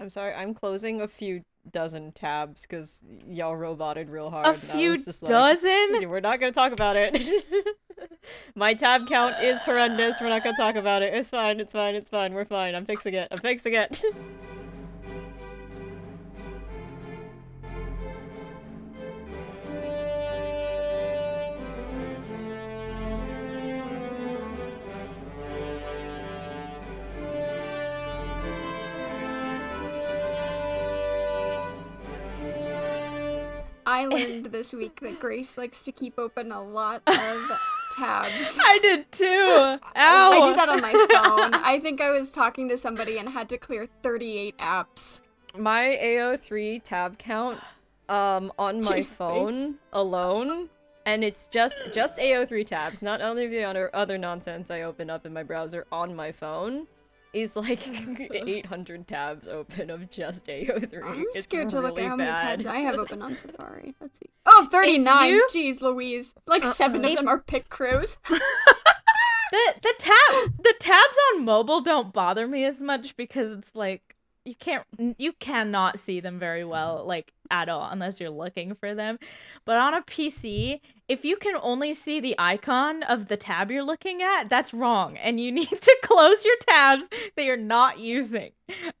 I'm sorry, I'm closing a few dozen tabs because y'all roboted real hard. A few just like, dozen? We're not gonna talk about it. My tab count is horrendous. We're not gonna talk about it. It's fine. It's fine. It's fine. We're fine. I'm fixing it. I'm fixing it. this week that Grace likes to keep open a lot of tabs. I did too. Ow. I do that on my phone. I think I was talking to somebody and had to clear 38 apps. My AO3 tab count um on my Jeez, phone thanks. alone and it's just just AO3 tabs, not only the other other nonsense I open up in my browser on my phone is like 800 tabs open of just AO3. I'm It's scared to look at how many bad. tabs I have open on Safari. Let's see. Oh, 39! you- Jeez Louise. Like seven of them are pick crews. the the tab the tabs on mobile don't bother me as much because it's like you can't you cannot see them very well like at all unless you're looking for them but on a pc if you can only see the icon of the tab you're looking at that's wrong and you need to close your tabs that you're not using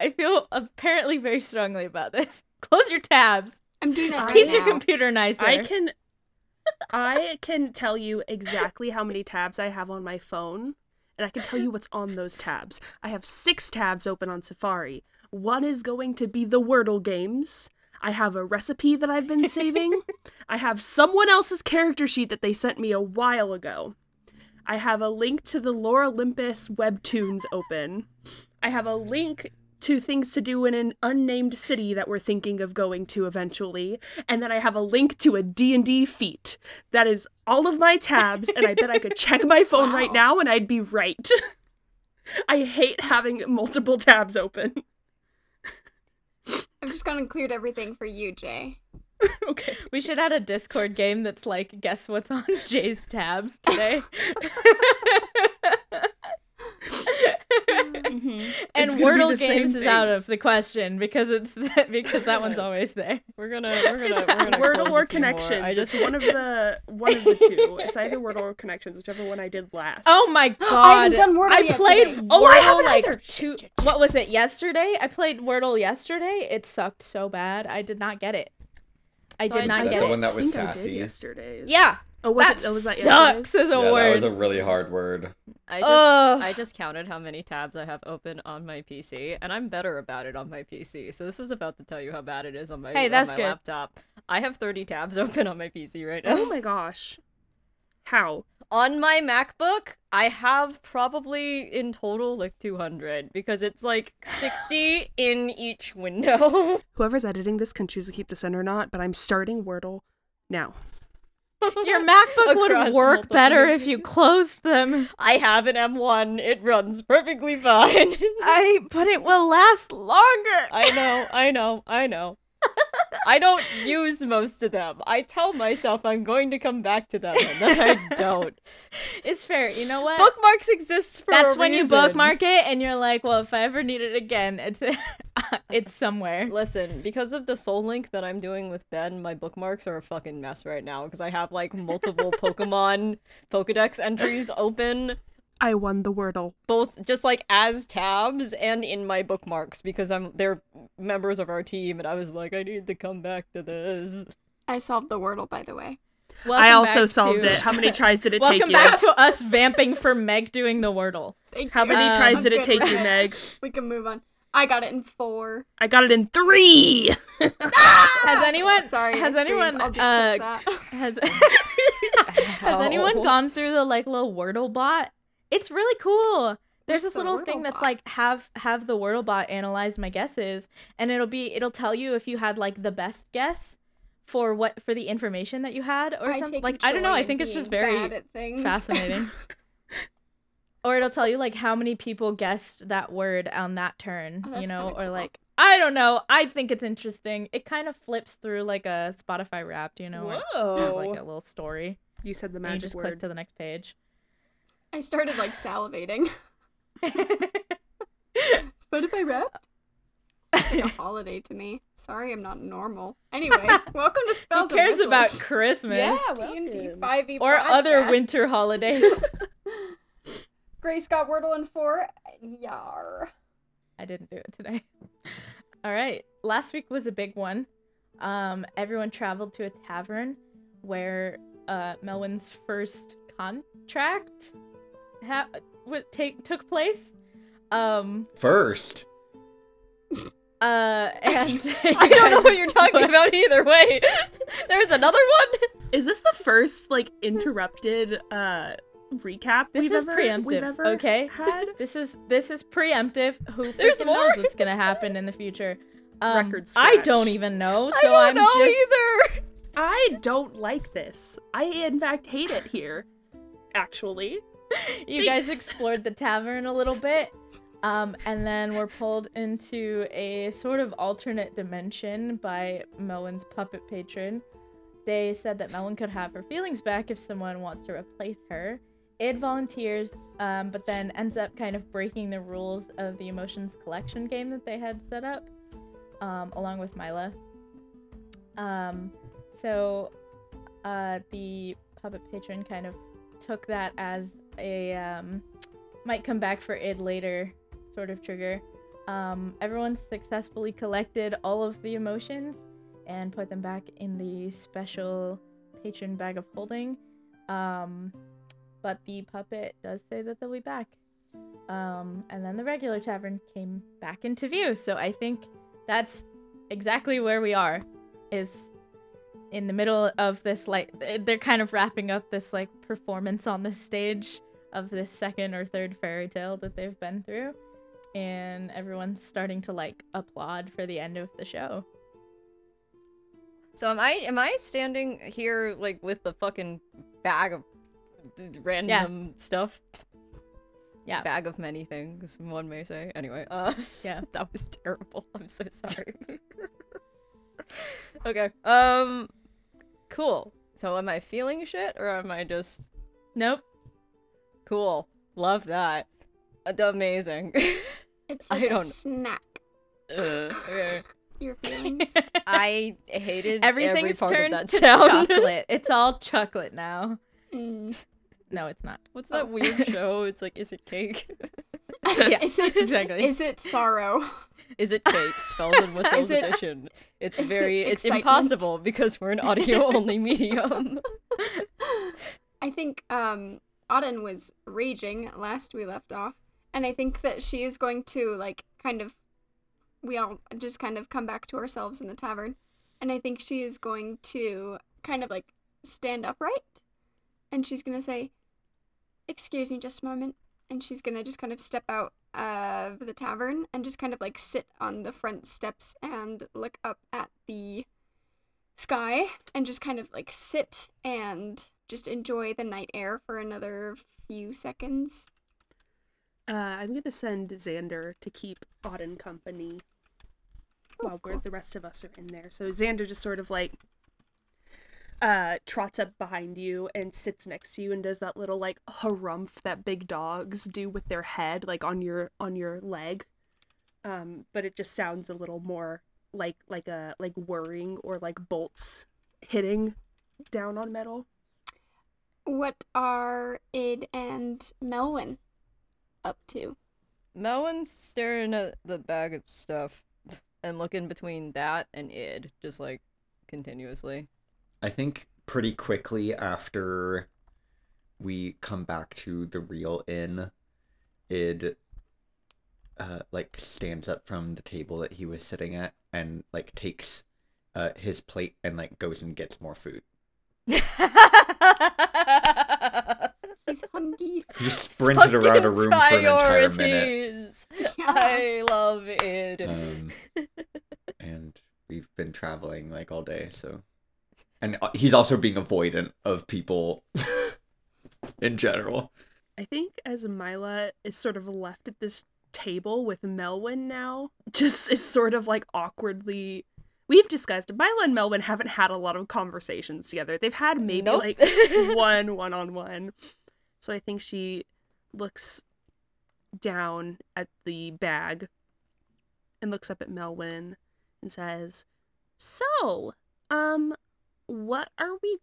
i feel apparently very strongly about this close your tabs I'm doing that right teach now. your computer nicer I can I can tell you exactly how many tabs I have on my phone, and I can tell you what's on those tabs. I have six tabs open on Safari. One is going to be the Wordle games. I have a recipe that I've been saving. I have someone else's character sheet that they sent me a while ago. I have a link to the Lore Olympus webtoons open. I have a link to things to do in an unnamed city that we're thinking of going to eventually, and then I have a link to a D&D feat. That is all of my tabs, and I bet I could check my phone right now and I'd be right. I hate having multiple tabs open. I've just gonna include everything for you, Jay. okay. we should add a discord game that's like guess what's on jay's tabs today Mhm. and It's gonna be Wordle games is out of the question because it's because that one's always there. We're gonna we're gonna we're gonna Wordle or few more. Connections. I just It's one of the one of the two. It's either Wordle or Connections, whichever one I did last. Oh my god! I haven't done Wordle I yet played today. Wordle Oh, I haven't like either. two. Shit, shit, shit. What was it yesterday? I played Wordle yesterday. It sucked so bad. I did not get it. I So did I- not that get the it. one that was think I did sassy? yesterday's. Yeah. Oh, was that it? Oh, was that sucks yesterday's? as a yeah, word. that was a really hard word. I just Ugh. I just counted how many tabs I have open on my PC, and I'm better about it on my PC. So this is about to tell you how bad it is on my, Hey, on that's my good. laptop. I have 30 tabs open on my PC right now. Oh my gosh. How? on my MacBook, I have probably in total like 200 because it's like 60 in each window. Whoever's editing this can choose to keep this in or not, but I'm starting Wordle now. Your MacBook would work better if you closed them. I have an M1. It runs perfectly fine. I but it will last longer. I know, I know, I know. I don't use most of them. I tell myself I'm going to come back to them, and then I don't. It's fair. You know what? Bookmarks exist for That's when you bookmark it and you're like, well, if I ever need it again, it's it's somewhere. Listen, because of the soul link that I'm doing with Ben, my bookmarks are a fucking mess right now because I have like multiple Pokemon Pokedex entries open, I won the Wordle. both just like as tabs and in my bookmarks because I'm they're members of our team, and I was like, I need to come back to this. I solved the Wordle, by the way. Welcome I also solved to- it. How many tries did it Welcome take you? Welcome back to us vamping for Meg doing the Wordle. Thank How you. many Um, tries did it take you. Meg? We can move on. I got it in four. I got it in three. Has anyone? Sorry, Has anyone? Uh, has Has anyone gone through the like little Wordle bot? It's really cool. There's What's this the little Wordle thing that's bot? like have have the Wordle bot analyze my guesses, and it'll be it'll tell you if you had like the best guess for what for the information that you had or I something. Like I don't know. I think it's just very bad at things. fascinating. or it'll tell you like how many people guessed that word on that turn, Oh, you know, or cool. like I don't know. I think it's interesting. It kind of flips through like a Spotify Wrapped, you know, like, have, like a little story. You said the And you magic just click to the next page. I started like salivating. Spotify Wrapped. It's like a holiday to me. Sorry, I'm not normal. Anyway, welcome to Spells. Who cares about. Christmas D&D 5e or other winter holidays? Grace got Wordle in four. Yar. I didn't do it today. All right. Last week was a big one. Um, everyone traveled to a tavern where uh, Melwyn's first contract ha- w- take took place. Um, First, uh, and I don't know what you're talking about either. Wait, there's another one. Is this the first like interrupted uh recap This we've is ever we've preemptive, ever okay? had? This is this is preemptive. Who There's more? knows what's gonna happen in the future? Um, Record I don't even know. So I don't am know just either. I don't like this. I in fact hate it here. Actually, you guys explored the tavern a little bit um, and then were pulled into a sort of alternate dimension by Melwyn's puppet patron. They said that Melwyn could have her feelings back if someone wants to replace her. Id volunteers, um, but then ends up kind of breaking the rules of the emotions collection game that they had set up, um, along with Myla. Um, so uh, the puppet patron kind of took that as a um, might come back for id later sort of trigger. Um, everyone successfully collected all of the emotions and put them back in the special patron bag of holding. Um, but the puppet does say that they'll be back. Um, and then the regular tavern came back into view. So I think that's exactly where we are. Is in the middle of this like they're kind of wrapping up this like performance on the stage of this second or third fairy tale that they've been through and everyone's starting to like applaud for the end of the show So am I? Am I standing here like with the fucking bag of random stuff? Yeah. Bag of many things, one may say. Anyway, uh, Yeah. that was terrible. I'm so sorry. okay. Um, cool. So am I feeling shit or am I just nope cool? Love that. Uh, Amazing. It's I like a don't- snack. uh, okay. Your feelings. I hated every everything's part turned of that to chocolate it's all chocolate now Mm. no it's not What's that weird show? It's like, is it cake? yeah Is it exactly Is it sorrow? Is it cake? Spells and whistles it- edition. It's is it very it's impossible because we're an audio only medium. I think um Oddyn was raging last we left off, and I think that she is going to like kind of we all just kind of come back to ourselves in the tavern, and I think she is going to kind of like stand upright, and she's gonna say, "Excuse me, just a moment," and she's gonna just kind of step out of the tavern and just kind of like sit on the front steps and look up at the sky and just kind of like sit and just enjoy the night air for another few seconds. uh, I'm gonna send Xander to keep Oddyn company while we're, the rest of us are in there. So Xander just sort of like uh trots up behind you and sits next to you and does that little like harumph that big dogs do with their head like on your on your leg um but it just sounds a little more like like a like whirring or like bolts hitting down on metal What are Id and Melwyn up to? Melwyn's staring at the bag of stuff and looking between that and id, just like continuously. I think pretty quickly after we come back to the real inn, Id uh like stands up from the table that he was sitting at and like takes uh his plate and like goes and gets more food. He's hungry. He just sprinted around a room for an entire minute. Yeah. I love it. Um, and we've been traveling like all day, so and uh, he's also being avoidant of people in general. I think as Myla is sort of left at this table with Melwyn now, just is sort of like awkwardly. We've discussed Myla and Melwyn haven't had a lot of conversations together. They've had maybe Nope. like one one on one. So I think she looks down at the bag and looks up at Melwyn and says, "So, um, what are we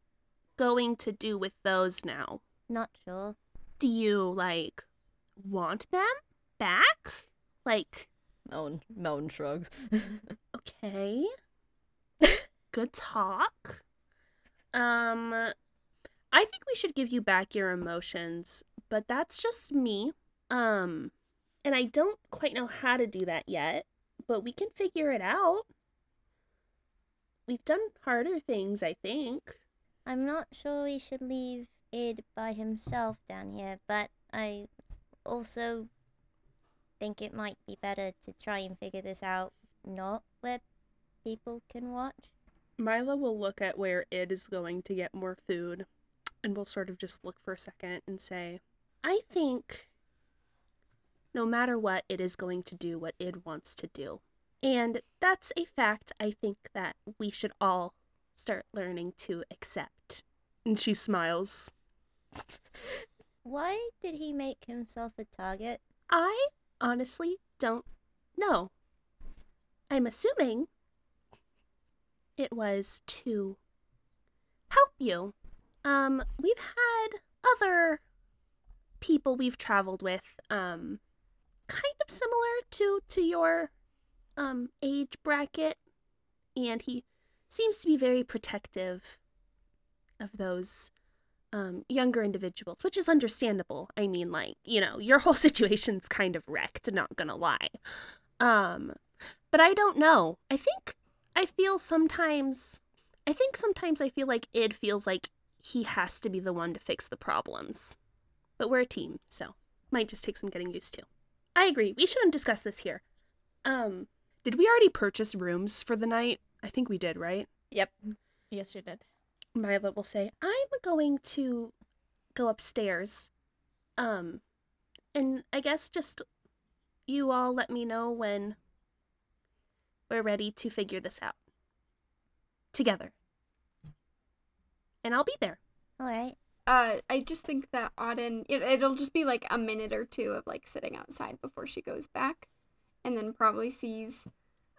going to do with those now? Not sure. Do you like want them back? Like, Melon, Melon shrugs. okay, good talk. Um, I think we should give you back your emotions, but that's just me. Um, and I don't quite know how to do that yet, but we can figure it out. We've done harder things, I think. I'm not sure we should leave Id by himself down here, but I also think it might be better to try and figure this out not where people can watch. Myla will look at where Id is going to get more food and we'll sort of just look for a second and say, I think no matter what, it is going to do what it wants to do. And that's a fact I think that we should all start learning to accept. And she smiles. Why did he make himself a target? I honestly don't know. I'm assuming it was to help you. Um, we've had other people we've traveled with, um, kind of similar to to your um age bracket, and he seems to be very protective of those um, younger individuals, which is understandable. I mean, like, you know, your whole situation's kind of wrecked, not gonna lie. Um, but I don't know. I think I feel sometimes, I think sometimes I feel like Id feels like he has to be the one to fix the problems. But we're a team, so might just take some getting used to. I agree. We shouldn't discuss this here. Um, did we already purchase rooms for the night? I think we did, right? yep. Yes, you did. Myla will say, I'm going to go upstairs. Um, and I guess just you all let me know when we're ready to figure this out. Together. And I'll be there. All right. Uh, I just think that Oddyn, it, it'll just be like a minute or two of like sitting outside before she goes back, and then probably sees,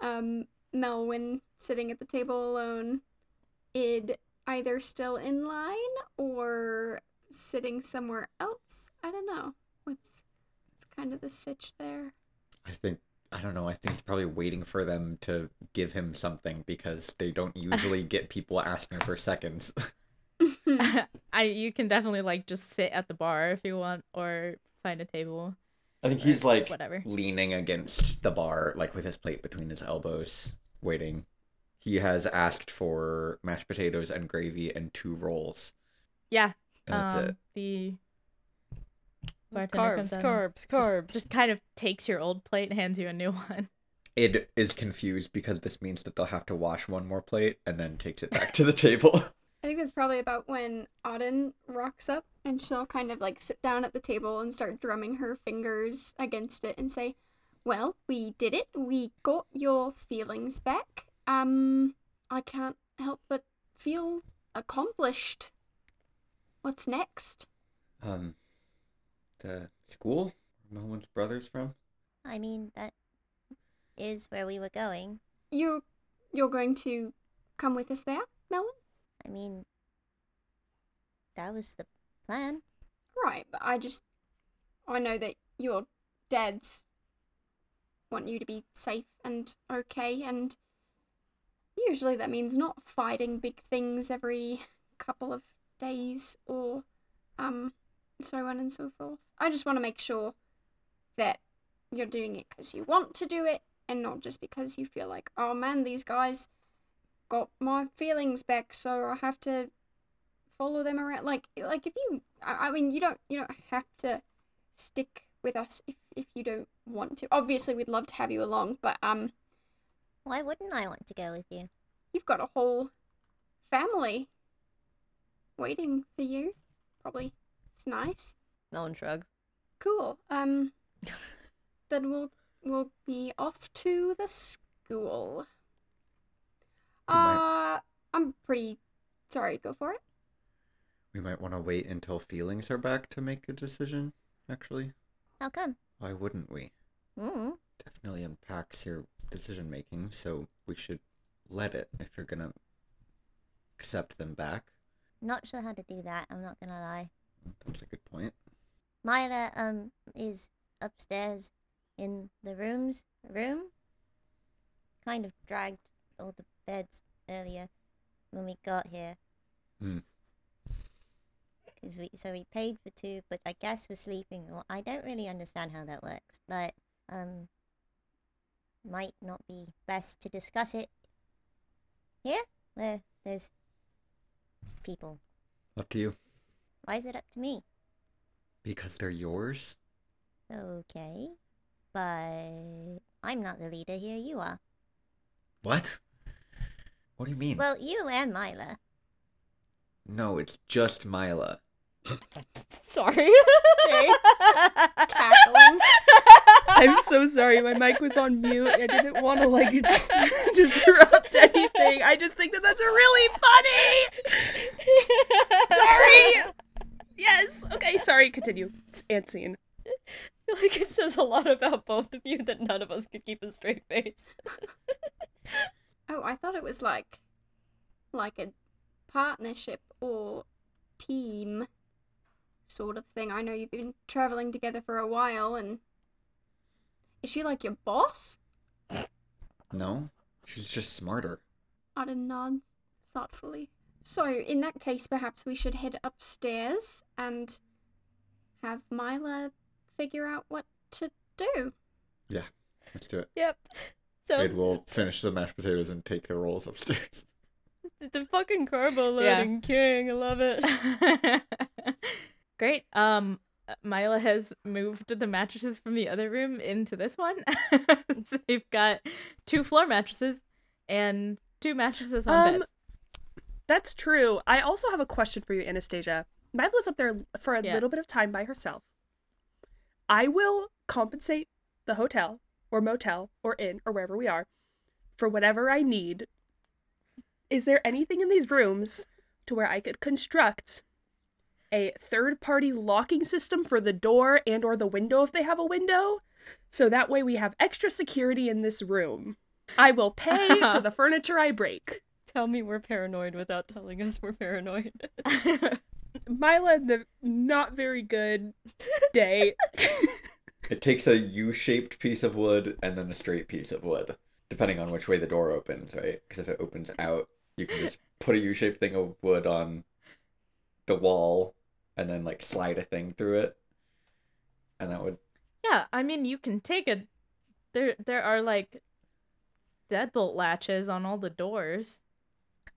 um, Melwyn sitting at the table alone, Id either still in line or sitting somewhere else. I don't know. What's, it's kind of the sitch there. I think I don't know. I think he's probably waiting for them to give him something because they don't usually get people asking for seconds. I you can definitely like just sit at the bar if you want or find a table. I think he's like whatever. leaning against the bar, like with his plate between his elbows, waiting. He has asked for mashed potatoes and gravy and two rolls. Yeah. And that's um, it. the bartender Carbs, comes out carbs, just- carbs. Just kind of takes your old plate and hands you a new one. Id is confused because this means that they'll have to wash one more plate and then takes it back to the table. I think that's probably about when Oddyn rocks up and she'll kind of like sit down at the table and start drumming her fingers against it and say, Well, we did it. We got your feelings back. Um, I can't help but feel accomplished. What's next? Um, the school where Melwyn's brother's from. I mean, that is where we were going. You're, you're going to come with us there, Melwyn? I mean, that was the plan. Right, but I just I know that your dads want you to be safe and okay and usually that means not fighting big things every couple of days or um so on and so forth. I just want to make sure that you're doing it because you want to do it and not just because you feel like, oh man, these guys got my feelings back, so I have to follow them around. Like, like if you, I, I mean, you don't, you don't have to stick with us if if you don't want to. Obviously, we'd love to have you along, but um, Why wouldn't I want to go with you? you've got a whole family waiting for you. Probably, it's nice. Melon shrugs. Cool. Um, then we'll we'll be off to the school. Uh, I'm pretty sorry. Go for it. We might want to wait until feelings are back to make a decision, actually. How come? Why wouldn't we? Mm. definitely impacts your decision making, so we should let it if you're gonna accept them back. Not sure how to do that, I'm not gonna lie. That's a good point. Myla, um, is upstairs in the rooms room. Kind of dragged all the beds earlier when we got here. Hmm. Cause we so we paid for two, but I guess we're sleeping. Well, I don't really understand how that works, but um, might not be best to discuss it here, where there's people. Up to you. Why is it up to me? Because they're yours? Okay, but I'm not the leader here. You are. What? What do you mean? Well, you and Myla. no, it's just Myla. Sorry. Cackling. I'm so sorry. My mic was on mute. I didn't want to like disrupt anything. I just think that that's really funny. Sorry. Yes. Okay. Sorry. Continue. It's ant scene. I feel like it says a lot about both of you that none of us could keep a straight face. Oh, I thought it was like like a partnership or team sort of thing. I know you've been traveling together for a while and is she like your boss? No, she's just smarter. Oddyn nods thoughtfully. So, in that case, perhaps we should head upstairs and have Myla figure out what to do. Yeah, let's do it. Yep. So Wade will finish the mashed potatoes and take the rolls upstairs. the fucking carbo Yeah. loading king, I love it. Great. Um, Myla has moved the mattresses from the other room into this one. so we've got two floor mattresses and two mattresses on Um, beds. That's true. I also have a question for you, Anastasia. Myla was up there for a Yeah. little bit of time by herself. I will compensate the hotel or motel or inn or wherever we are for whatever I need. Is there anything in these rooms to where I could construct a third-party locking system for the door and or the window if they have a window? So that way we have extra security in this room. I will pay for the furniture I break. Tell me we're paranoid without telling us we're paranoid. Myla the not very good day. It takes a U-shaped piece of wood and then a straight piece of wood, depending on which way the door opens, right? Because if it opens out, you can just put a U-shaped thing of wood on the wall and then like slide a thing through it, and that would. yeah, I mean you can take a there there are like deadbolt latches on all the doors.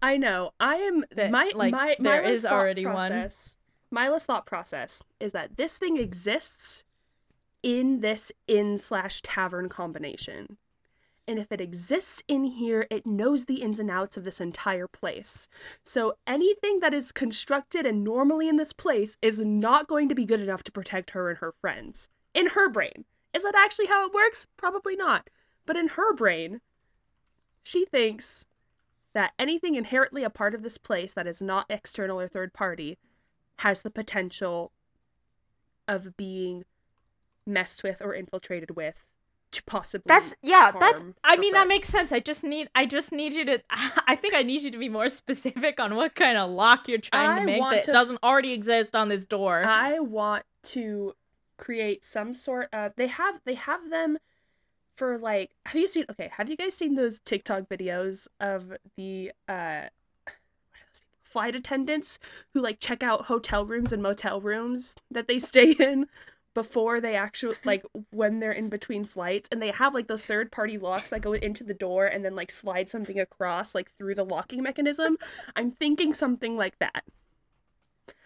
I know. I am That, my like, my there Myla's is thought already one. process, Myla's thought process is that this thing exists in this inn slash tavern combination. And if it exists in here, it knows the ins and outs of this entire place. So anything that is constructed and normally in this place is not going to be good enough to protect her and her friends. In her brain. Is that actually how it works? Probably not. But in her brain, she thinks that anything inherently a part of this place that is not external or third party has the potential of being messed with or infiltrated with to possibly That's yeah, that's I mean that makes sense. I just need I just need you to I think I need you to be more specific on what kind of lock you're trying I to make that to doesn't already exist on this door. I want to create some sort of they have they have them for like have you seen okay, have you guys seen those TikTok videos of the uh what are those people? flight attendants who like check out hotel rooms and motel rooms that they stay in before they actually like when they're in between flights and they have like those third party locks that go into the door and then like slide something across like through the locking mechanism. I'm thinking something like that.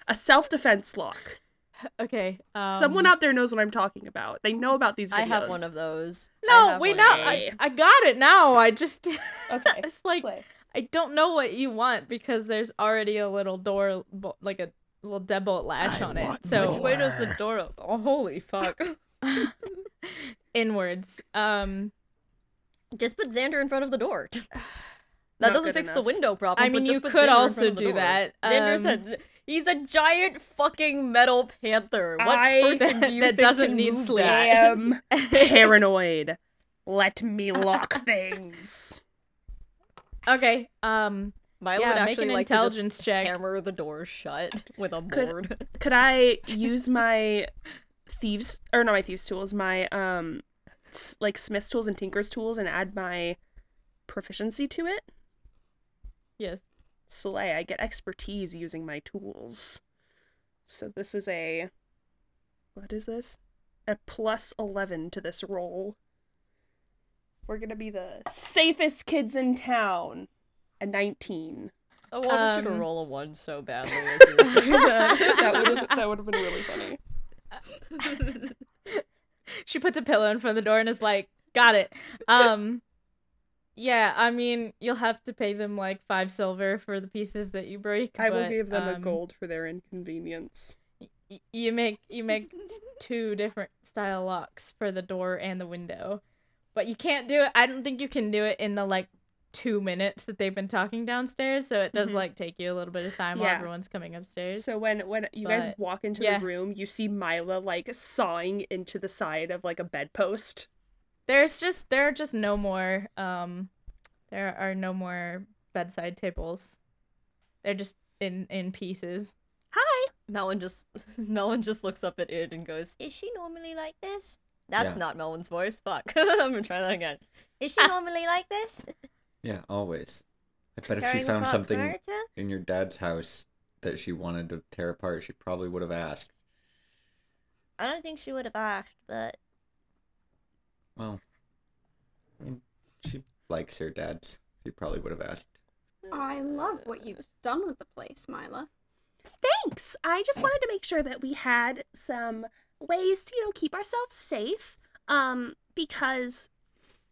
A self-defense lock. okay. Um, Someone out there knows what I'm talking about. They know about these videos. I have one of those. No, have wait one now I. I got it now. I just Okay. it's like slay. I don't know what you want because there's already a little door like a little deadbolt latch I on it. So more. Wait, does the door open? Oh, holy fuck. inwards. Um Just put Xander in front of the door. Not That doesn't good fix the window problem. I but mean, just you could Xander also front of the do door. that, Xander um, said he's a giant fucking metal panther. What I- person do you that think doesn't can need move sleep. that? am paranoid. Let me lock things. Okay. Um. Milo yeah. would Make an like intelligence check. hammer the door shut with a Could- board. Could I use my thieves or not my thieves tools, my um like smith tools and tinker's tools and add my proficiency to it? Yes. Slay, I get expertise using my tools. So this is a what is this? A plus 11 to this roll. We're going to be the safest kids in town. A 19. I wanted you to Um, roll a one so badly. As you were saying that. that would have that been really funny. she puts a pillow in front of the door and is like, "Got it." Um, yeah. I mean, you'll have to pay them like five silver for the pieces that you break. I will give them a um, gold for their inconvenience. y- You make you make two different style locks for the door and the window, but you can't do it. I don't think you can do it in the like two minutes that they've been talking downstairs. So it does Mhm. like take you a little bit of time while everyone's coming upstairs. So when when you guys walk into yeah. the room, you see Myla like sawing into the side of like a bedpost. There's just there are just no more um there are no more bedside tables. They're just in in pieces. Hi. Melon just Melon just looks up at it and goes, Is she normally like this? "That's Yeah. not Melon's voice. Fuck. I'm gonna try that again." Is she normally like this? Yeah, always. I bet if she found something furniture? in your dad's house that she wanted to tear apart, she probably would have asked. I don't think she would have asked, but Well, I mean, she likes her dad's. She probably would have asked. I love what you've done with the place, Myla. Thanks. I just wanted to make sure that we had some ways to, you know, keep ourselves safe. Um, because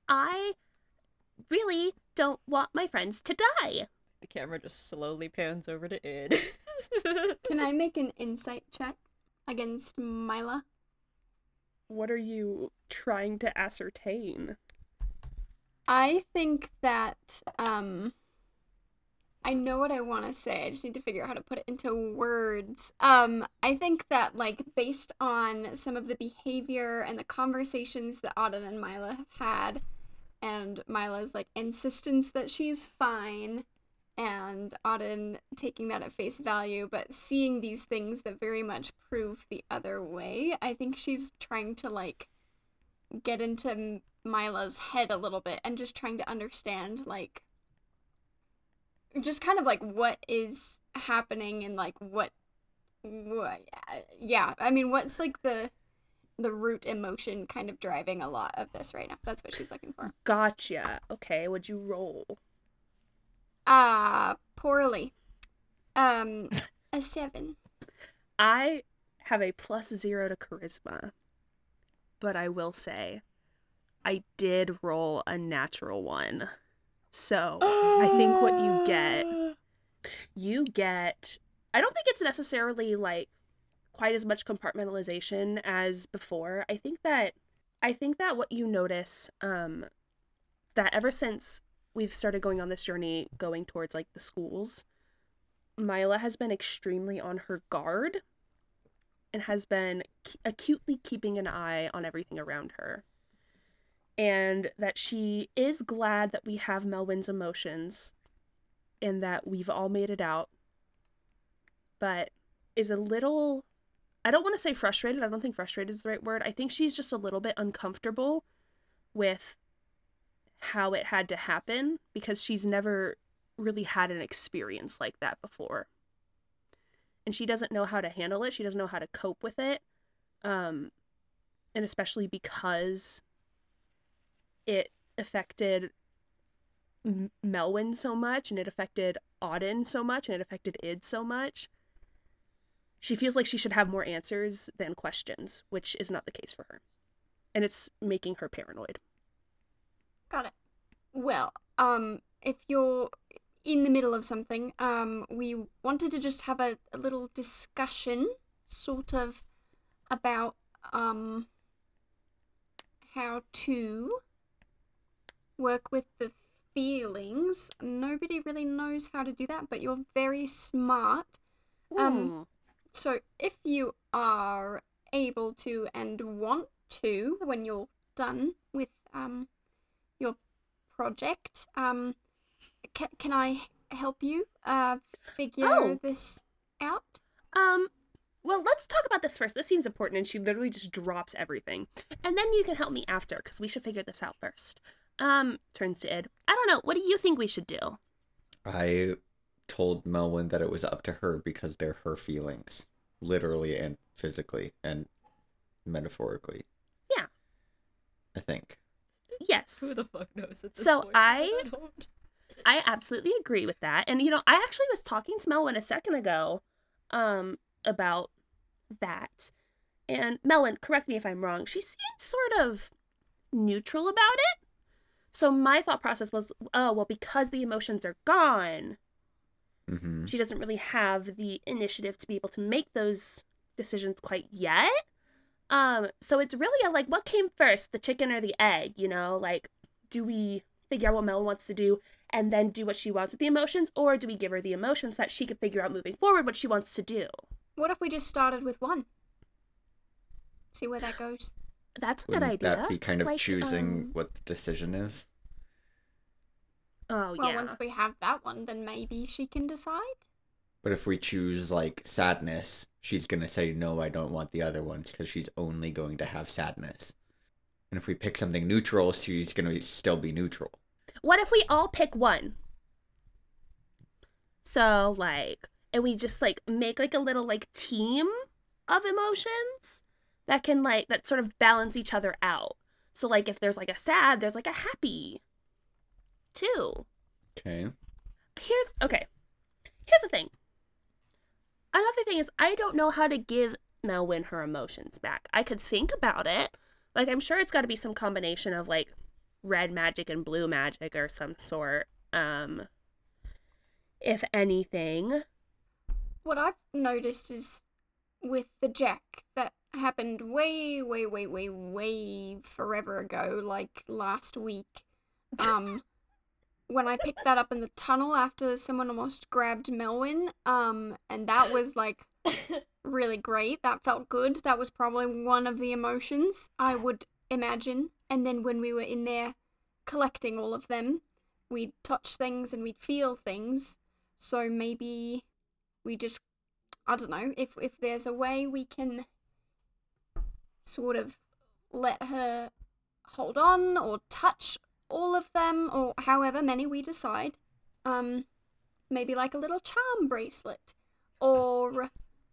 I really don't want my friends to die. The camera just slowly pans over to Id. Can I make an insight check against Myla? What are you trying to ascertain? I think that um I know what I want to say. I just need to figure out how to put it into words. Um I think that like based on some of the behavior and the conversations that Oddyn and Myla have had and Myla's like insistence that she's fine and Oddyn taking that at face value but seeing these things that very much prove the other way. I think she's trying to like get into Myla's head a little bit and just trying to understand like just kind of like what is happening and like what what yeah i mean what's like the the root emotion kind of driving a lot of this right now that's what she's looking for Gotcha. Okay, would you roll? ah poorly um a seven I have a plus zero to charisma, but I will say I did roll a natural one. So I think what you get, you get, I don't think it's necessarily like quite as much compartmentalization as before. I think that, I think that what you notice, um, that ever since we've started going on this journey going towards like the schools, Myla has been extremely on her guard and has been acutely keeping an eye on everything around her. And that she is glad that we have Melwyn's emotions and that we've all made it out, but is a little, I don't want to say frustrated. I don't think frustrated is the right word. I think she's just a little bit uncomfortable with how it had to happen because she's never really had an experience like that before and she doesn't know how to handle it she doesn't know how to cope with it um and especially because it affected M- melwyn so much and it affected Oddyn so much and it affected id so much she feels like she should have more answers than questions which is not the case for her. And it's making her paranoid. Got it. Well um if you're in the middle of something um we wanted to just have a, a little discussion sort of about um how to work with the feelings. Nobody really knows how to do that but you're very smart. Um. So if you are able to and want to when you're done with um your project. Um, can can I help you uh figure Oh. this out? Um, well, let's talk about this first. This seems important. And she literally just drops everything. And then you can help me after, because we should figure this out first. Um, turns to Id. I don't know. What do you think we should do? I told Melwyn that it was up to her because they're her feelings, literally and physically and metaphorically. Yeah. I think. Yes. Who the fuck knows at this So point? I- don't. I absolutely agree with that. And you know, I actually was talking to Melwyn a second ago um about that. And Melwyn, correct me if I'm wrong, she seemed sort of neutral about it. So my thought process was, oh, well because the emotions are gone, Mm-hmm. she doesn't really have the initiative to be able to make those decisions quite yet. Um, so it's really a like, what came first, the chicken or the egg? You know, like, do we figure out what Mel wants to do and then do what she wants with the emotions, or do we give her the emotions that she can figure out moving forward what she wants to do? What if we just started with one? See where that goes. That's a good Wouldn't idea. that be kind of Like, choosing um, what the decision is? Oh Well, yeah. once we have that one, then maybe she can decide. But if we choose like sadness, she's gonna say no, I don't want the other ones because she's only going to have sadness. And if we pick something neutral, she's gonna still be neutral. What if we all pick one? So like, and we just like make like a little like team of emotions that can like that sort of balance each other out. So like if there's like a sad, there's like a happy too. Okay. Here's okay. Here's the thing. Another thing is I don't know how to give Melwyn her emotions back. I could think about it. Like I'm sure it's got to be some combination of like red magic and blue magic or some sort. Um if anything. What I've noticed is with the Jack that happened way, way, way, way, way forever ago, like last week. Um, when I picked that up in the tunnel after someone almost grabbed Melwyn, um, and that was like really great. That felt good. That was probably one of the emotions I would imagine. And then when we were in there collecting all of them, we'd touch things and we'd feel things. So maybe we just I don't know if if there's a way we can sort of let her hold on or touch all of them or however many we decide. Um maybe like a little charm bracelet or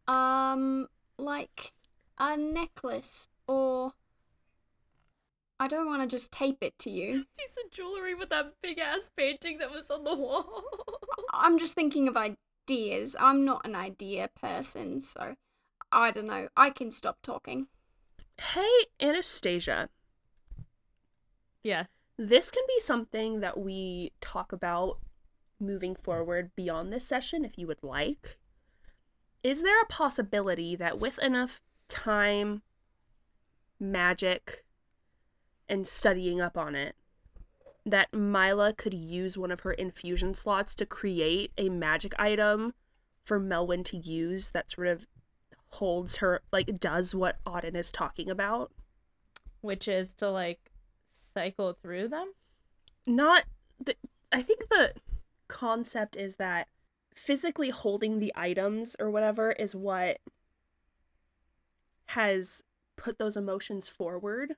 um like a necklace or I don't want to just tape it to you. Piece of jewelry with that big ass painting that was on the wall. I'm just thinking of ideas. I'm not an idea person, so I don't know. I can stop talking. Hey Anastasia, Yes. This can be something that we talk about moving forward beyond this session if you would like. Is there a possibility that with enough time, magic, and studying up on it, that Myla could use one of her infusion slots to create a magic item for Melwyn to use that sort of holds her, like, does what Oddyn is talking about? Which is to like cycle through them. not the, i think the concept is that physically holding the items or whatever is what has put those emotions forward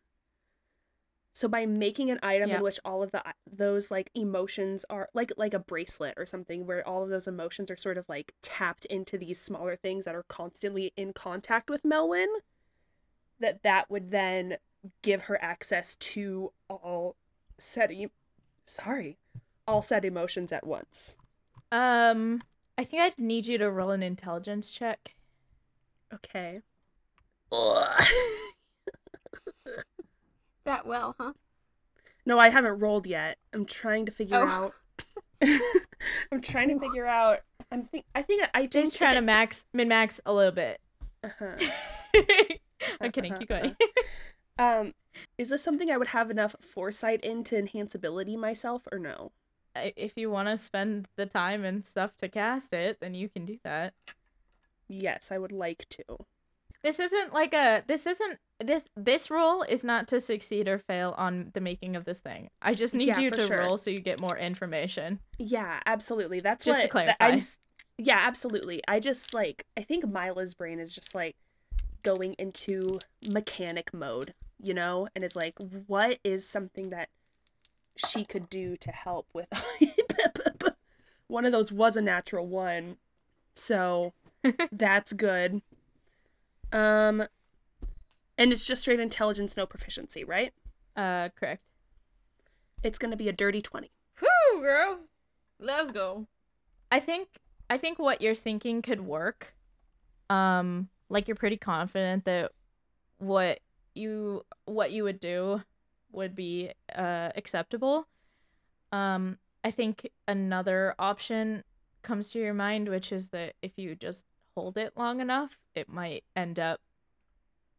so by making an item Yeah. in which all of the those like emotions are like like a bracelet or something where all of those emotions are sort of like tapped into these smaller things that are constantly in contact with Melwyn that that would then give her access to all set e- sorry all set emotions at once Um, I think I'd need you to roll an intelligence check. okay That well, huh? no i haven't rolled yet i'm trying to figure Oh. out i'm trying to figure out i'm think i think i think Just trying to max min max a little bit. it's- uh-huh. I'm kidding. Uh-huh, keep going. Uh-huh. Um is this something i would have enough foresight in to enhance ability myself or no if you want to spend the time and stuff to cast it, then you can do that. yes i would like to This isn't like a this isn't this this roll is not to succeed or fail on the making of this thing. I just need Yeah, you to sure. roll so you get more information. Yeah, absolutely. That's Just to what clarify. I'm. Yeah, absolutely. I just like I think Myla's brain is just like going into mechanic mode, you know, and it's like, what is something that she could do to help with? one of those was a natural one, so that's good. Um, and it's just straight intelligence, no proficiency, right? Uh, correct. It's gonna be a dirty twenty. Whew, girl. Let's go. I think I think what you're thinking could work. Um, like you're pretty confident that what you what you would do would be uh acceptable. Um, I think another option comes to your mind, which is that if you just hold it long enough, it might end up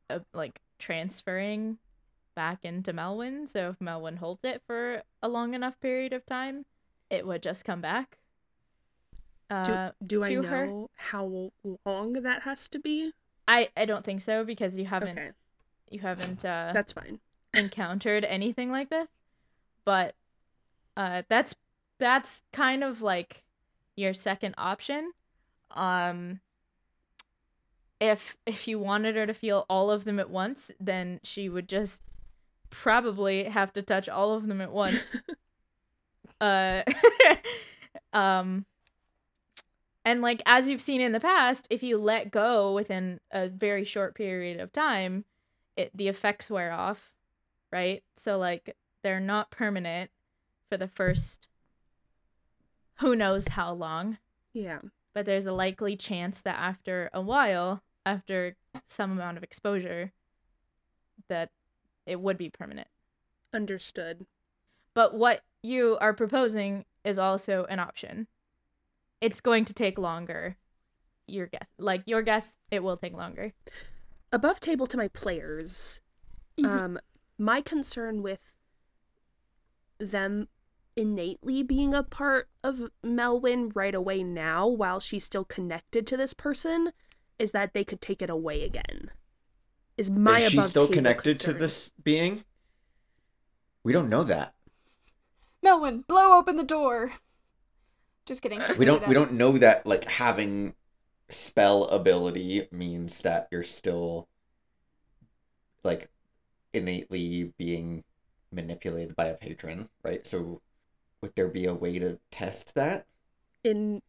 uh, like transferring back into Melwyn. So if Melwyn holds it for a long enough period of time, it would just come back. Uh, do I to know her. how long that has to be? I I don't think so because you haven't Okay, you haven't uh, that's fine. encountered anything like this. But uh, that's that's kind of like your second option. Um, if if you wanted her to feel all of them at once, then she would just probably have to touch all of them at once. uh, um, and like as you've seen in the past, if you let go within a very short period of time, it the effects wear off, right? So like they're not permanent for the first who knows how long, Yeah. but there's a likely chance that after a while, after some amount of exposure, that it would be permanent. Understood. But what you are proposing is also an option. It's going to take longer. Your guess, like your guess, it will take longer. Above table to my players, um, my concern with them innately being a part of Melwyn right away now while she's still connected to this person is that they could take it away again. Is my Is she still connected concern. to this being? We don't know that. Melwyn, blow open the door. Just kidding. We don't. do We don't know that. Like having spell ability means that you're still like innately being manipulated by a patron, right? So, would there be a way to test that? In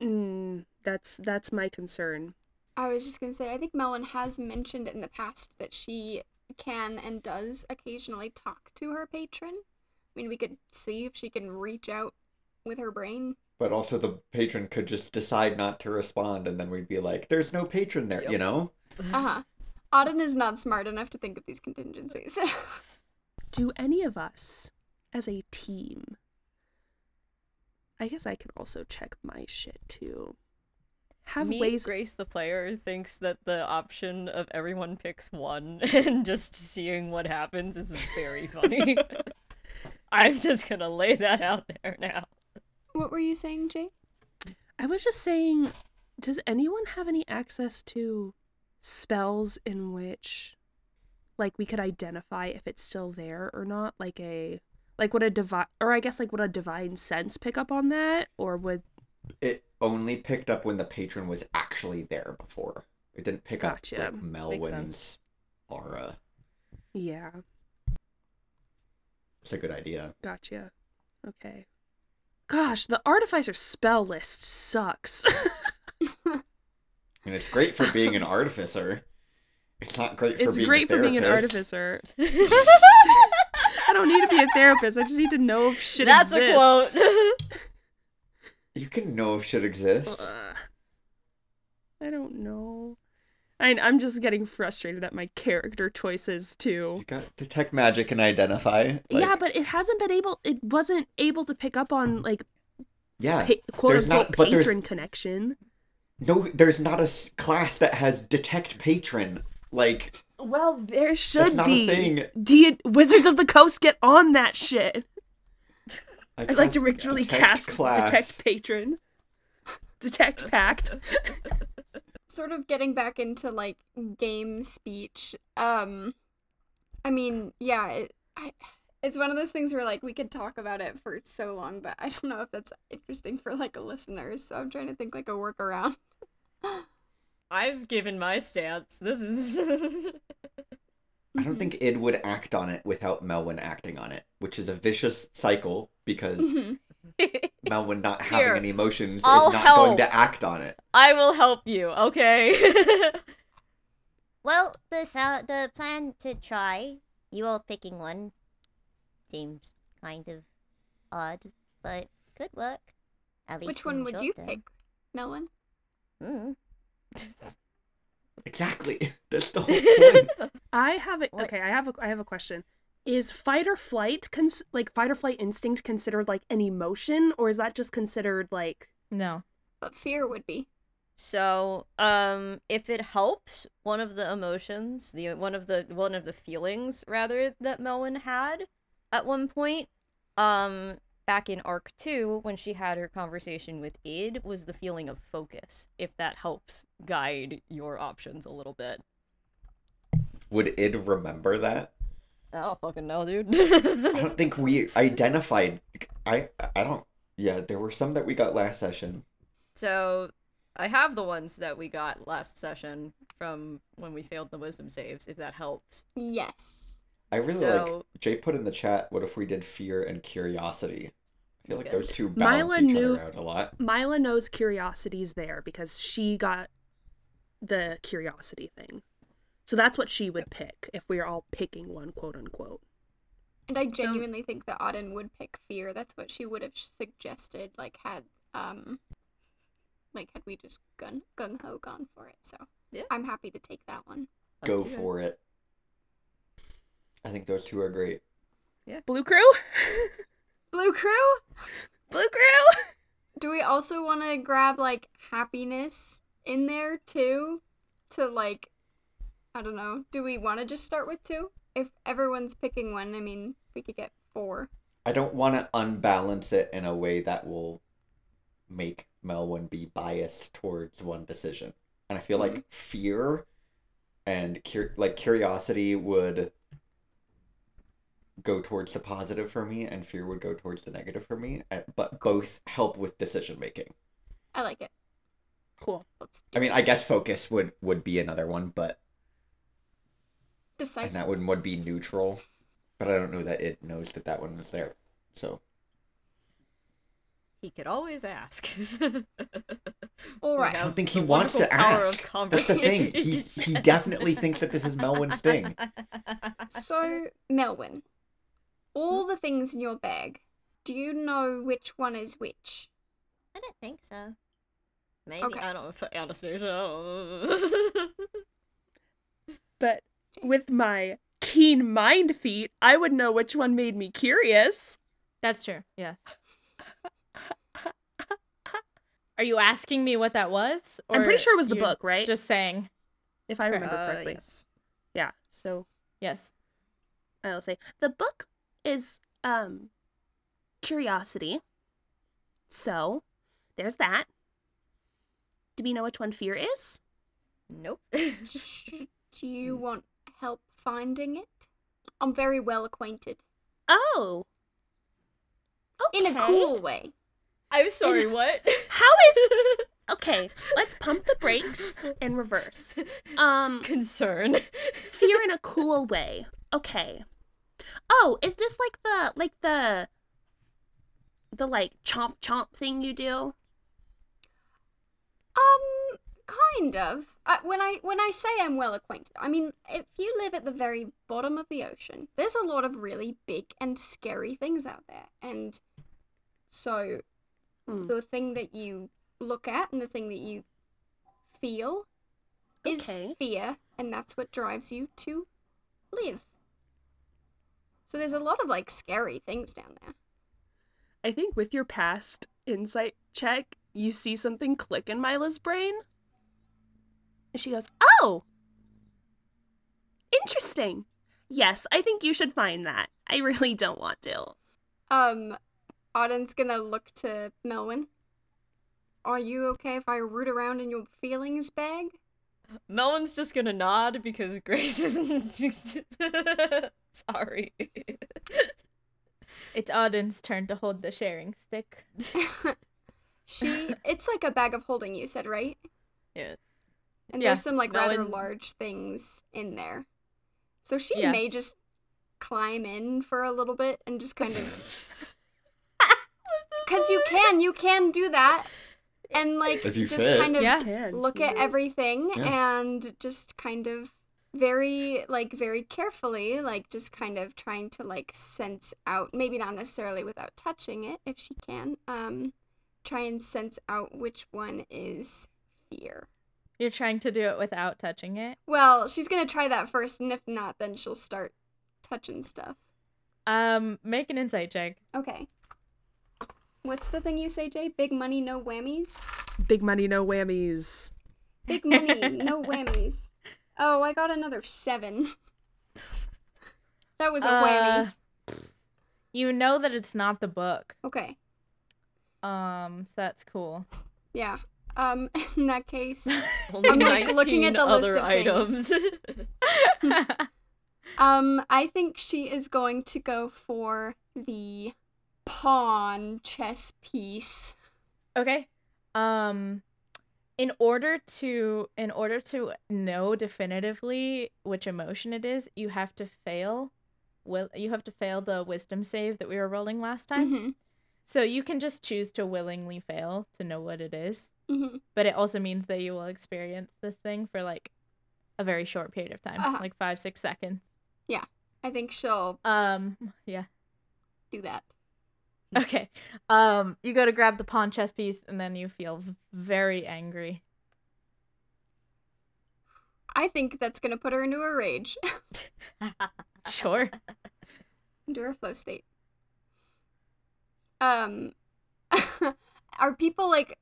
mm, that's that's my concern. I was just gonna say, I think Melwyn has mentioned in the past that she can and does occasionally talk to her patron. I mean, we could see if she can reach out with her brain. But also, the patron could just decide not to respond, and then we'd be like, "There's no patron there," you know. Uh huh. Oddyn is not smart enough to think of these contingencies. Do any of us as a team I guess I can also check my shit too. Have Me, ways Grace the player thinks that the option of everyone picks one and just seeing what happens is very funny. I'm just gonna lay that out there now. What were you saying, Jay? I was just saying, does anyone have any access to spells in which like we could identify if it's still there or not? Like a like would a divine or I guess like would a divine sense pick up on that? Or would It only picked up when the patron was actually there before. It didn't pick Gotcha. up like Melwyn's aura. yeah, It's a good idea. gotcha. Okay. Gosh, the artificer spell list sucks. And it's great for being an artificer. It's not great for it's being great a for being an artificer. I don't need to be a therapist. I just need to know if shit exists. That's exists. a quote. You can know if shit exists. Ugh. I don't know. I, I'm just getting frustrated at my character choices too. You got detect magic and identify. yeah, but it hasn't been able. It wasn't able to pick up on like yeah. pa- quote there's unquote not- but there's- patron connection. No, there's not a class that has detect patron. Like Well, there should not a be. thing. D- Wizards of the Coast get on that shit. I I'd like to cast ritually detect cast detect patron, detect pact. sort of getting back into like game speech. Um, I mean, yeah, it, I, it's one of those things where like we could talk about it for so long, but I don't know if that's interesting for like listeners. So I'm trying to think like a workaround. I've given my stance. This is. I don't think Id would act on it without Melwyn acting on it, which is a vicious cycle because Mhm. Melwyn not having Here, any emotions I'll is not going to act on it. I will help you, okay? Well, the sou- the plan to try you all picking one seems kind of odd, but could work. At least Which one would you term. pick, Melwyn? Mm. Exactly. That's the whole point. I have a, What? okay. I have a I have a question. Is fight or flight cons- like fight or flight instinct considered like an emotion, or is that just considered like No. But fear would be. So, um, if it helps, one of the emotions, the one of the one of the feelings rather that Melwyn had at one point, um, back in Arc Two when she had her conversation with Id, was the feeling of focus. If that helps guide your options a little bit. Would Id remember that? I don't fucking know, dude. I don't think we identified. I I don't. Yeah, there were some that we got last session. So I have the ones that we got last session from when we failed the wisdom saves, if that helps. Yes. I really So- like. Jay put in the chat. What if we did fear and curiosity? I feel like Okay. those two balance Myla each knew- other out a lot. Myla knows curiosity's there because she got the curiosity thing. So that's what she would pick if we are all picking one, quote unquote. And I genuinely think that Oddyn would pick fear. That's what she would have suggested, like had um like had we just gun gung ho gone for it. So Yeah. I'm happy to take that one. Go to you. for it. I think those two are great. Yeah. Blue crew? Blue crew? Blue crew? Do we also want to grab like happiness in there too? To like, I don't know. Do we want to just start with two? If everyone's picking one, I mean, we could get four. I don't want to unbalance it in a way that will make Melwyn be biased towards one decision. And I feel like mm-hmm. fear and cur- like curiosity would go towards the positive for me and fear would go towards the negative for me, uh, but both help with decision making. I like it. Cool. Let's I mean, I guess focus would would be another one, but and decisive. that one would be neutral. But I don't know that it knows that that one was there. So He could always ask. All right. I don't think he the wants to wonderful power of ask. That's the thing. He he definitely thinks that this is Melwyn's thing. So, Melwyn, all the things in your bag, do you know which one is which? I don't think so. Maybe Okay. I don't know. Anastasia. I don't know. But with my keen mind feat, I would know which one made me curious. That's true. Yes. Are you asking me what that was? I'm pretty sure it was the book, right? Just saying. if I remember Uh, correctly. yes. Yeah. So Yes. I'll say the book is um curiosity. So there's that. Do we know which one fear is? Nope. Do you want help finding it? I'm very well acquainted. Oh. Okay. In a cool way. I'm sorry. What? How is Okay, let's pump the brakes and reverse. Um concern? fear in a cool way. Okay. Oh, is this like the like the the like chomp chomp thing you do? Um, kind of. Uh, when I when I say I'm well acquainted, I mean if you live at the very bottom of the ocean, there's a lot of really big and scary things out there, and so Hmm. the thing that you look at and the thing that you feel is fear, and that's what drives you to live. So there's a lot of like scary things down there. I think with your past insight check, you see something click in Myla's brain. And she goes, Oh! Interesting. Yes, I think you should find that. I really don't want to. Um, Oddyn's gonna look to Melwyn. Are you okay if I root around in your feelings bag? Melwyn's just gonna nod because Grace isn't. Sorry. It's Oddyn's turn to hold the sharing stick. she it's like a bag of holding you said, right? Yeah. And Yeah. there's some like rather large things in there. So she Yeah. may just climb in for a little bit and just kind of Cuz you can, you can do that. And like If you just fit. kind of Yeah. Look at everything Yeah. and just kind of very like very carefully like just kind of trying to like sense out maybe not necessarily without touching it if she can um try and sense out which one is fear You're trying to do it without touching it. well she's gonna try that first and if not then she'll start touching stuff Um, make an insight check. okay what's the thing you say jay big money no whammies Big money, no whammies. big money no whammies oh i got another seven that was a whammy Uh, You know that it's not the book. okay Um, so that's cool. Yeah. Um, in that case, I'm, like, looking at the list of things. items. um, I think she is going to go for the pawn chess piece. okay. Um, in order to in order to know definitively which emotion it is, you have to fail. Will you have to fail the wisdom save that we were rolling last time? Mm-hmm. So you can just choose to willingly fail to know what it is. Mm-hmm. But it also means that you will experience this thing for like a very short period of time, Uh-huh. like five, six seconds. Yeah. I think she'll Um, yeah. do that. Okay. Um, you go to grab the pawn chess piece, and then you feel very angry. I think that's gonna put her into a rage, Sure. into her flow state. Um, are people like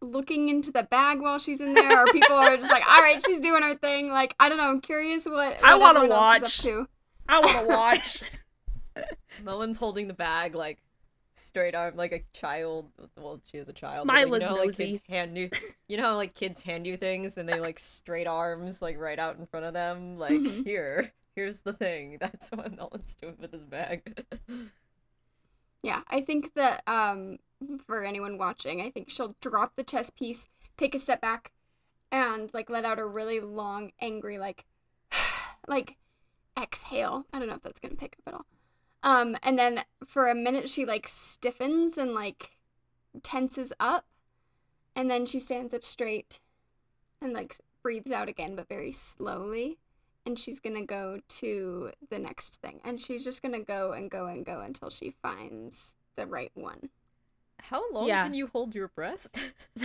looking into the bag while she's in there? Or people are just like, all right, she's doing her thing. Like, I don't know. I'm curious what, I wanna everyone else is watch. I want to watch. Melwyn's holding the bag like straight arm, like a child. Well, she is a child. but, Myla's like, you know, how, like nosy. kids hand you. You know how like kids hand you things and they like straight arms like right out in front of them. Like Mhm. here, here's the thing. That's what Melwyn's doing with his bag. Yeah, I think that um for anyone watching, I think she'll drop the chess piece, take a step back, and like let out a really long, angry like like exhale. I don't know if that's gonna pick up at all. Um, and then for a minute she like stiffens and like tenses up, and then she stands up straight and like breathes out again, but very slowly. And she's gonna go to the next thing. And she's just gonna go and go and go until she finds the right one. How long Yeah. can you hold your breath?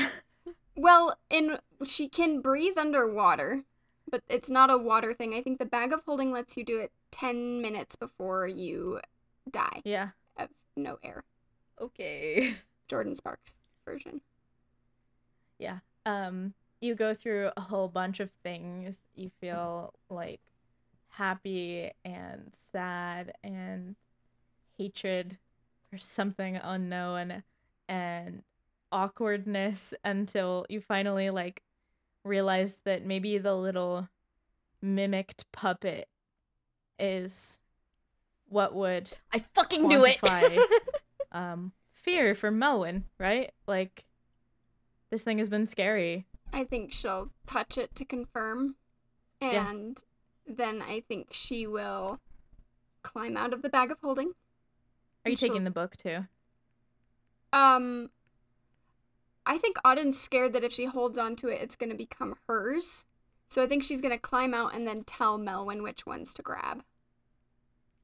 Well, in she can breathe underwater, but it's not a water thing. I think the bag of holding lets you do it 10 minutes before you die Yeah. of no air. okay. Jordan Sparks version. Yeah. Um, you go through a whole bunch of things. You feel like happy and sad and hatred for something unknown and awkwardness until you finally like realize that maybe the little mimicked puppet is what would I fucking knew it. Um fear for Melwyn, right? Like this thing has been scary. I think she'll touch it to confirm. Yeah. And then I think she will climb out of the bag of holding. Are you taking the book too? Um, I think Oddyn's scared that if she holds on to it, it's going to become hers. So I think she's going to climb out and then tell Melwyn which ones to grab.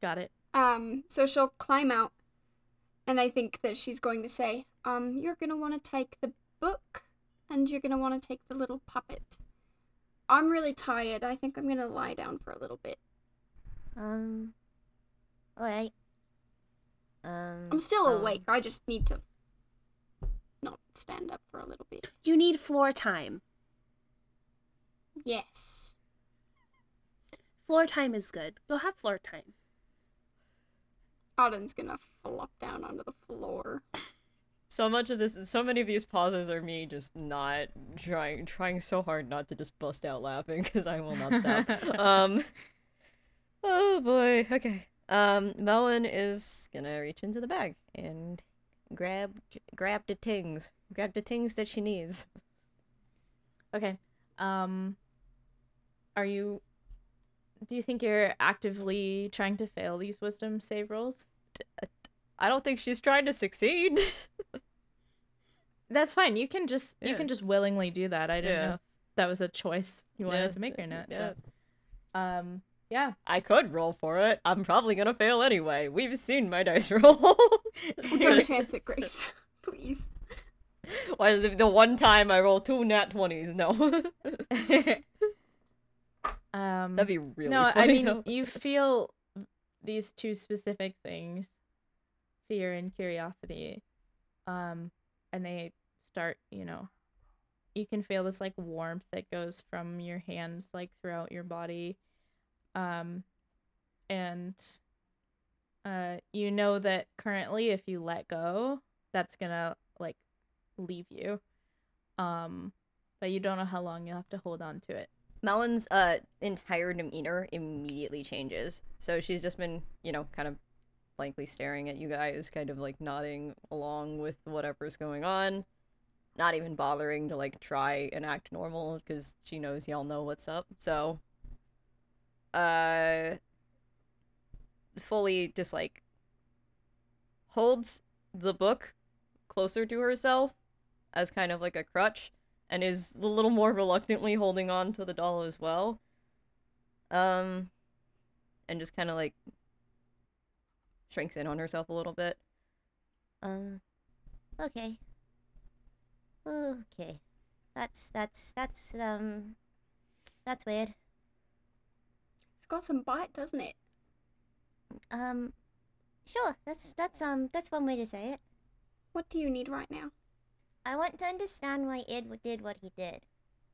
Got it. Um, so she'll climb out, and I think that she's going to say, um, you're going to want to take the book, and you're going to want to take the little puppet. I'm really tired. I think I'm going to lie down for a little bit. Um. Alright. Um. I'm still Um. awake. I just need to not stand up for a little bit. You need floor time. Yes. Floor time is good. Go have floor time. Oddyn's gonna flop down onto the floor. So much of this, so many of these pauses are me just not trying, trying so hard not to just bust out laughing because I will not stop. um, oh boy. Okay. Um, Melwyn is gonna reach into the bag and grab, grab the things, grab the things that she needs. Okay. Um are you do you think you're actively trying to fail these wisdom save rolls? I don't think she's trying to succeed. That's fine. You can just you can just willingly do that. I didn't Yeah. know if that was a choice you wanted Yeah, to make or not. yeah. but, um yeah. I could roll for it. I'm probably gonna fail anyway. We've seen my dice roll. Give a chance at Grace, please. Why is it the one time I roll two nat twenties? No, um that'd be really no, I mean though. you feel these two specific things, fear and curiosity, um, and they start, you know, you can feel this like warmth that goes from your hands like throughout your body, um, and uh, you know that currently if you let go, that's gonna like leave you, um, but you don't know how long you'll have to hold on to it. Melwyn's uh entire demeanor immediately changes. So she's just been, you know, kind of blankly staring at you guys, kind of like nodding along with whatever's going on, not even bothering to like try and act normal because she knows y'all know what's up. So, uh, fully just like holds the book closer to herself as kind of like a crutch and is a little more reluctantly holding on to the doll as well. Um, and just kind of like shrinks in on herself a little bit. Um, okay. Okay. That's, that's, that's, um, that's weird. It's got some bite, doesn't it? Um, sure, that's, that's, um, that's one way to say it. What do you need right now? I want to understand why Id did what he did.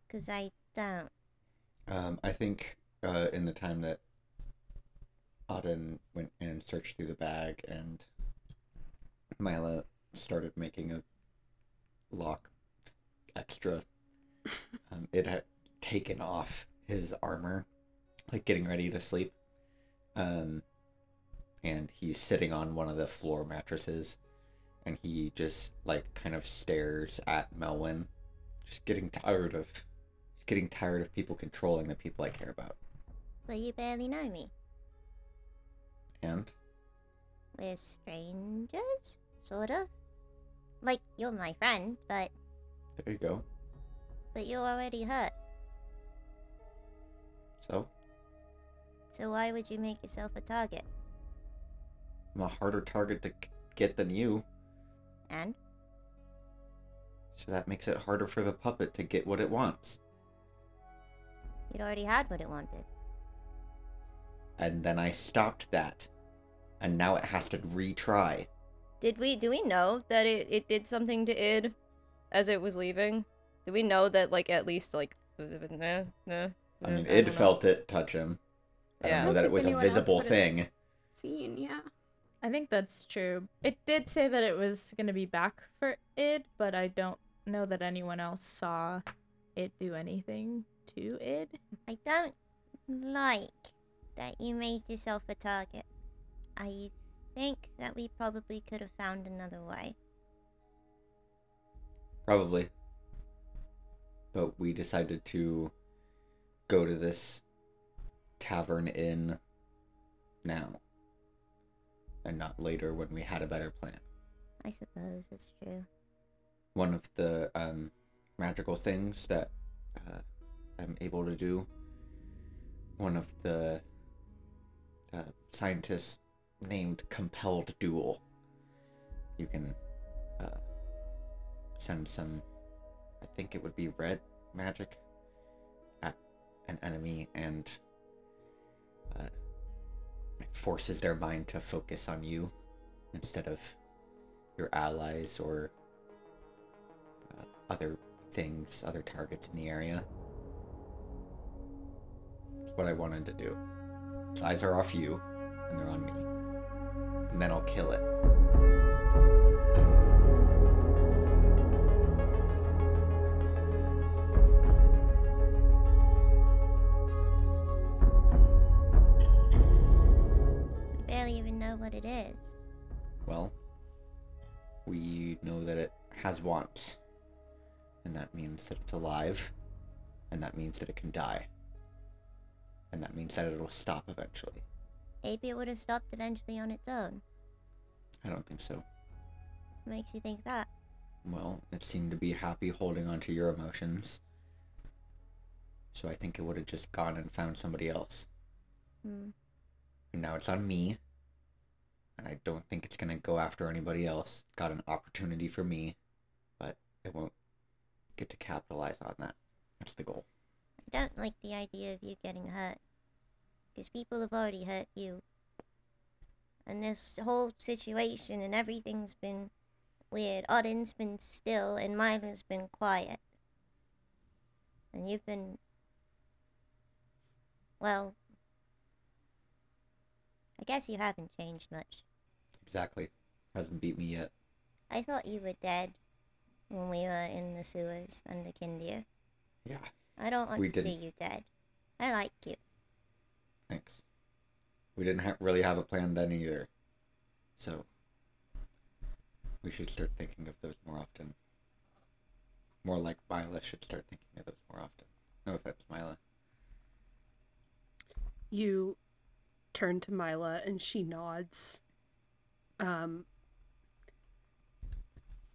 Because I don't. Um, I think uh, in the time that Oddyn went in and searched through the bag and Myla started making a lock extra, um, it had taken off his armor, like getting ready to sleep. Um, and he's sitting on one of the floor mattresses and he just like kind of stares at Melwyn, just getting tired of getting tired of people controlling the people I care about. But you barely know me. And We're strangers? Sort of. Like, you're my friend, but, there you go. but you're already hurt. So So why would you make yourself a target? I'm a harder target to get than you, And? so that makes it harder for the puppet to get what it wants. It already had what it wanted. And then I stopped that, and now it has to retry. Did we do we know that it, it did something to id as it was leaving? Do we know that like at least like nah, nah, I mean, Id it felt it touch him. I Yeah. don't know that it was a visible thing. Seen, yeah. I think that's true. It did say that it was going to be back for id, but I don't know that anyone else saw it do anything to id. I don't like that you made yourself a target. I think that we probably could have found another way. Probably. But we decided to go to this tavern inn now. And not later when we had a better plan. I suppose it's true. One of the um, magical things that uh, I'm able to do, one of the uh, scientists named Compelled Duel. You can uh, send some, I think it would be red magic, at an enemy and uh, it forces their mind to focus on you instead of your allies or uh, other things, other targets in the area. That's what I wanted to do. Its eyes are off you, and they're on me. And then I'll kill it. it is. Well, we know that it has wants. And that means that it's alive. And that means that it can die. And that means that it'll stop eventually. Maybe it would have stopped eventually on its own. I don't think so. What makes you think that? Well, it seemed to be happy holding on to your emotions. So I think it would have just gone and found somebody else. Hmm. And now it's on me and I don't think it's gonna go after anybody else. Got an opportunity for me, but it won't get to capitalize on that. That's the goal. I don't like the idea of you getting hurt. Because people have already hurt you. And this whole situation and everything's been weird. Oddyn's been still and Myla's been quiet. And you've been. Well. I guess you haven't changed much. Exactly. Hasn't beat me yet. I thought you were dead when we were in the sewers under Kindia. Yeah, I don't want We to see didn't. see you dead. I like you. thanks. We didn't ha- really have a plan then either. So, we should start thinking of those more often. More like Myla should start thinking of those more often. No offense, Myla. You turn to Myla and she nods. Um,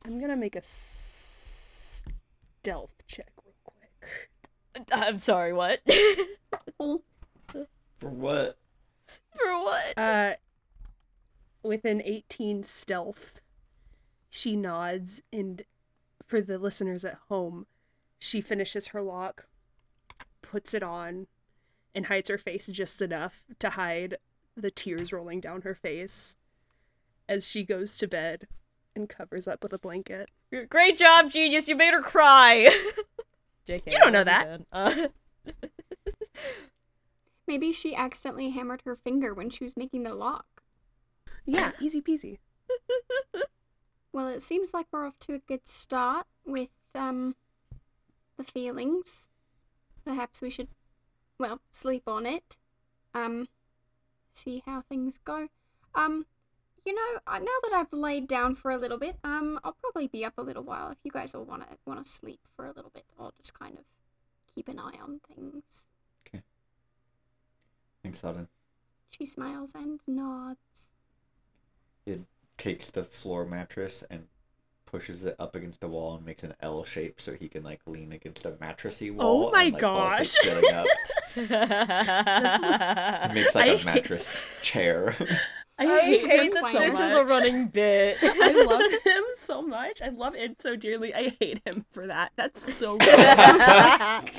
I'm gonna make a stealth check real quick. I'm sorry, what? For what? For what? Uh, with an 18 stealth, she nods, and for the listeners at home, she finishes her lock, puts it on, and hides her face just enough to hide the tears rolling down her face as she goes to bed and covers up with a blanket. Great job, genius. You made her cry. JK. You don't know that. love you, Ben. Uh, Maybe she accidentally hammered her finger when she was making the lock. Yeah, easy peasy. Well, it seems like we're off to a good start with um the feelings. Perhaps we should well, sleep on it. Um see how things go. Um you know, uh, now that I've laid down for a little bit, um I'll probably be up a little while if you guys all want to want to sleep for a little bit. I'll just kind of keep an eye on things. Okay. Thanks, Oddyn. She smiles and nods. It takes the floor mattress and pushes it up against the wall and makes an L shape so he can like lean against a mattressy wall. Oh my and, like, gosh. sitting up. It makes like I a hate- mattress chair. I, I hate, hate him that so this much. is a running bit. I love him so much. I love it so dearly. I hate him for that. That's so good.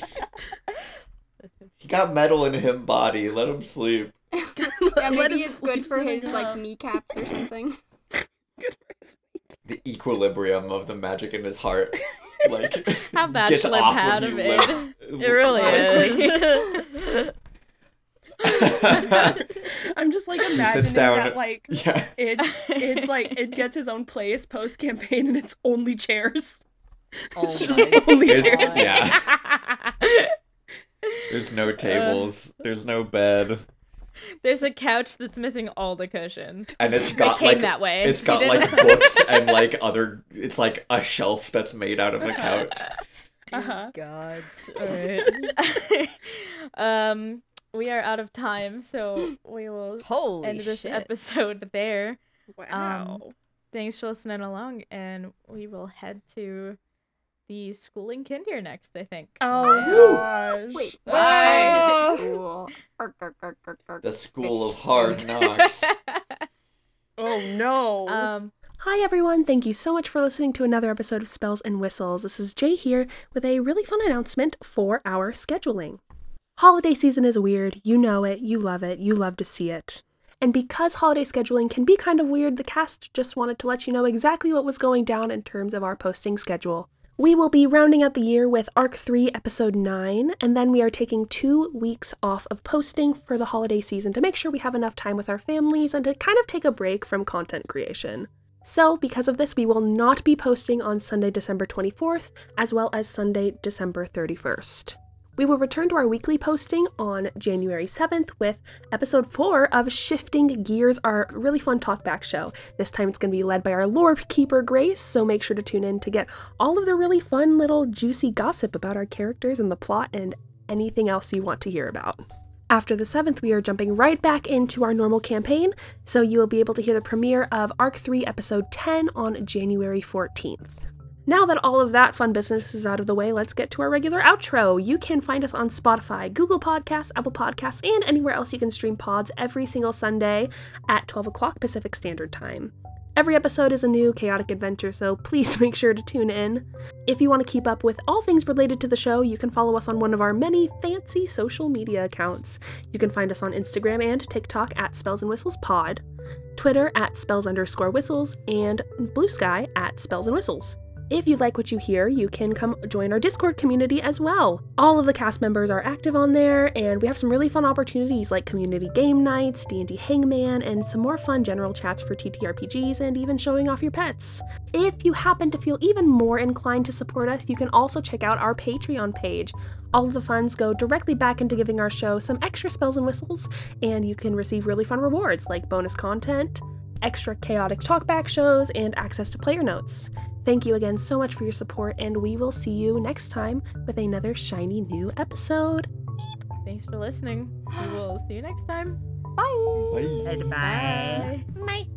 he got metal in him body. Let him sleep. Yeah, maybe it's good for sitting his like up. kneecaps or something. Good for his- The equilibrium of the magic in his heart, like How gets bachelor off pad of it. lifts- It really is. I'm just like sits imagining down- that like yeah. it's it's like it gets his own place post campaign and it's only chairs. oh It's just my only It's- chairs. yeah. There's no tables. there's no bed, There's a couch that's missing all the cushions. and it's got came like that way. It's got like books and like other. It's like a shelf that's made out of the couch. Uh-huh. God. Alright. um, we are out of time, so we will Holy end this shit. episode there. Wow. Thanks for listening along, and we will head to the school in Kindir next. I think. oh gosh. Wait, Why? what's the school? The school of hard knocks. Oh no. um, Hi, everyone. Thank you so much for listening to another episode of Spells and Whistles. This is Jay here with a really fun announcement for our scheduling. Holiday season is weird. You know it. You love it. You love to see it. And because holiday scheduling can be kind of weird, the cast just wanted to let you know exactly what was going down in terms of our posting schedule. We will be rounding out the year with Arc 3, Episode 9, and then we are taking two weeks off of posting for the holiday season to make sure we have enough time with our families and to kind of take a break from content creation. So, because of this, we will not be posting on Sunday, December 24th, as well as Sunday, December 31st. We will return to our weekly posting on January 7th with episode 4 of Shifting Gears, our really fun talkback show. This time it's going to be led by our lore keeper, Grace, so make sure to tune in to get all of the really fun little juicy gossip about our characters and the plot and anything else you want to hear about. After the 7th, we are jumping right back into our normal campaign, so you will be able to hear the premiere of Arc 3, Episode 10 on January 14th. Now that all of that fun business is out of the way, let's get to our regular outro. You can find us on Spotify, Google Podcasts, Apple Podcasts, and anywhere else you can stream pods every single Sunday at 12 o'clock Pacific Standard Time. Every episode is a new chaotic adventure, so please make sure to tune in. If you want to keep up with all things related to the show, you can follow us on one of our many fancy social media accounts. You can find us on Instagram and TikTok at Spells and Whistles Pod, Twitter at spells underscore whistles, and Blue Sky at spells and whistles. If you like what you hear, you can come join our Discord community as well. All of the cast members are active on there, and we have some really fun opportunities like community game nights, D&D Hangman, and some more fun general chats for TTRPGs and even showing off your pets. If you happen to feel even more inclined to support us, you can also check out our Patreon page. All of the funds go directly back into giving our show some extra spells and whistles, and you can receive really fun rewards like bonus content, extra chaotic talkback shows, and access to player notes. Thank you again so much for your support, and we will see you next time with another shiny new episode. Thanks for listening. We will see you next time. Bye. Bye. Bye. Mate.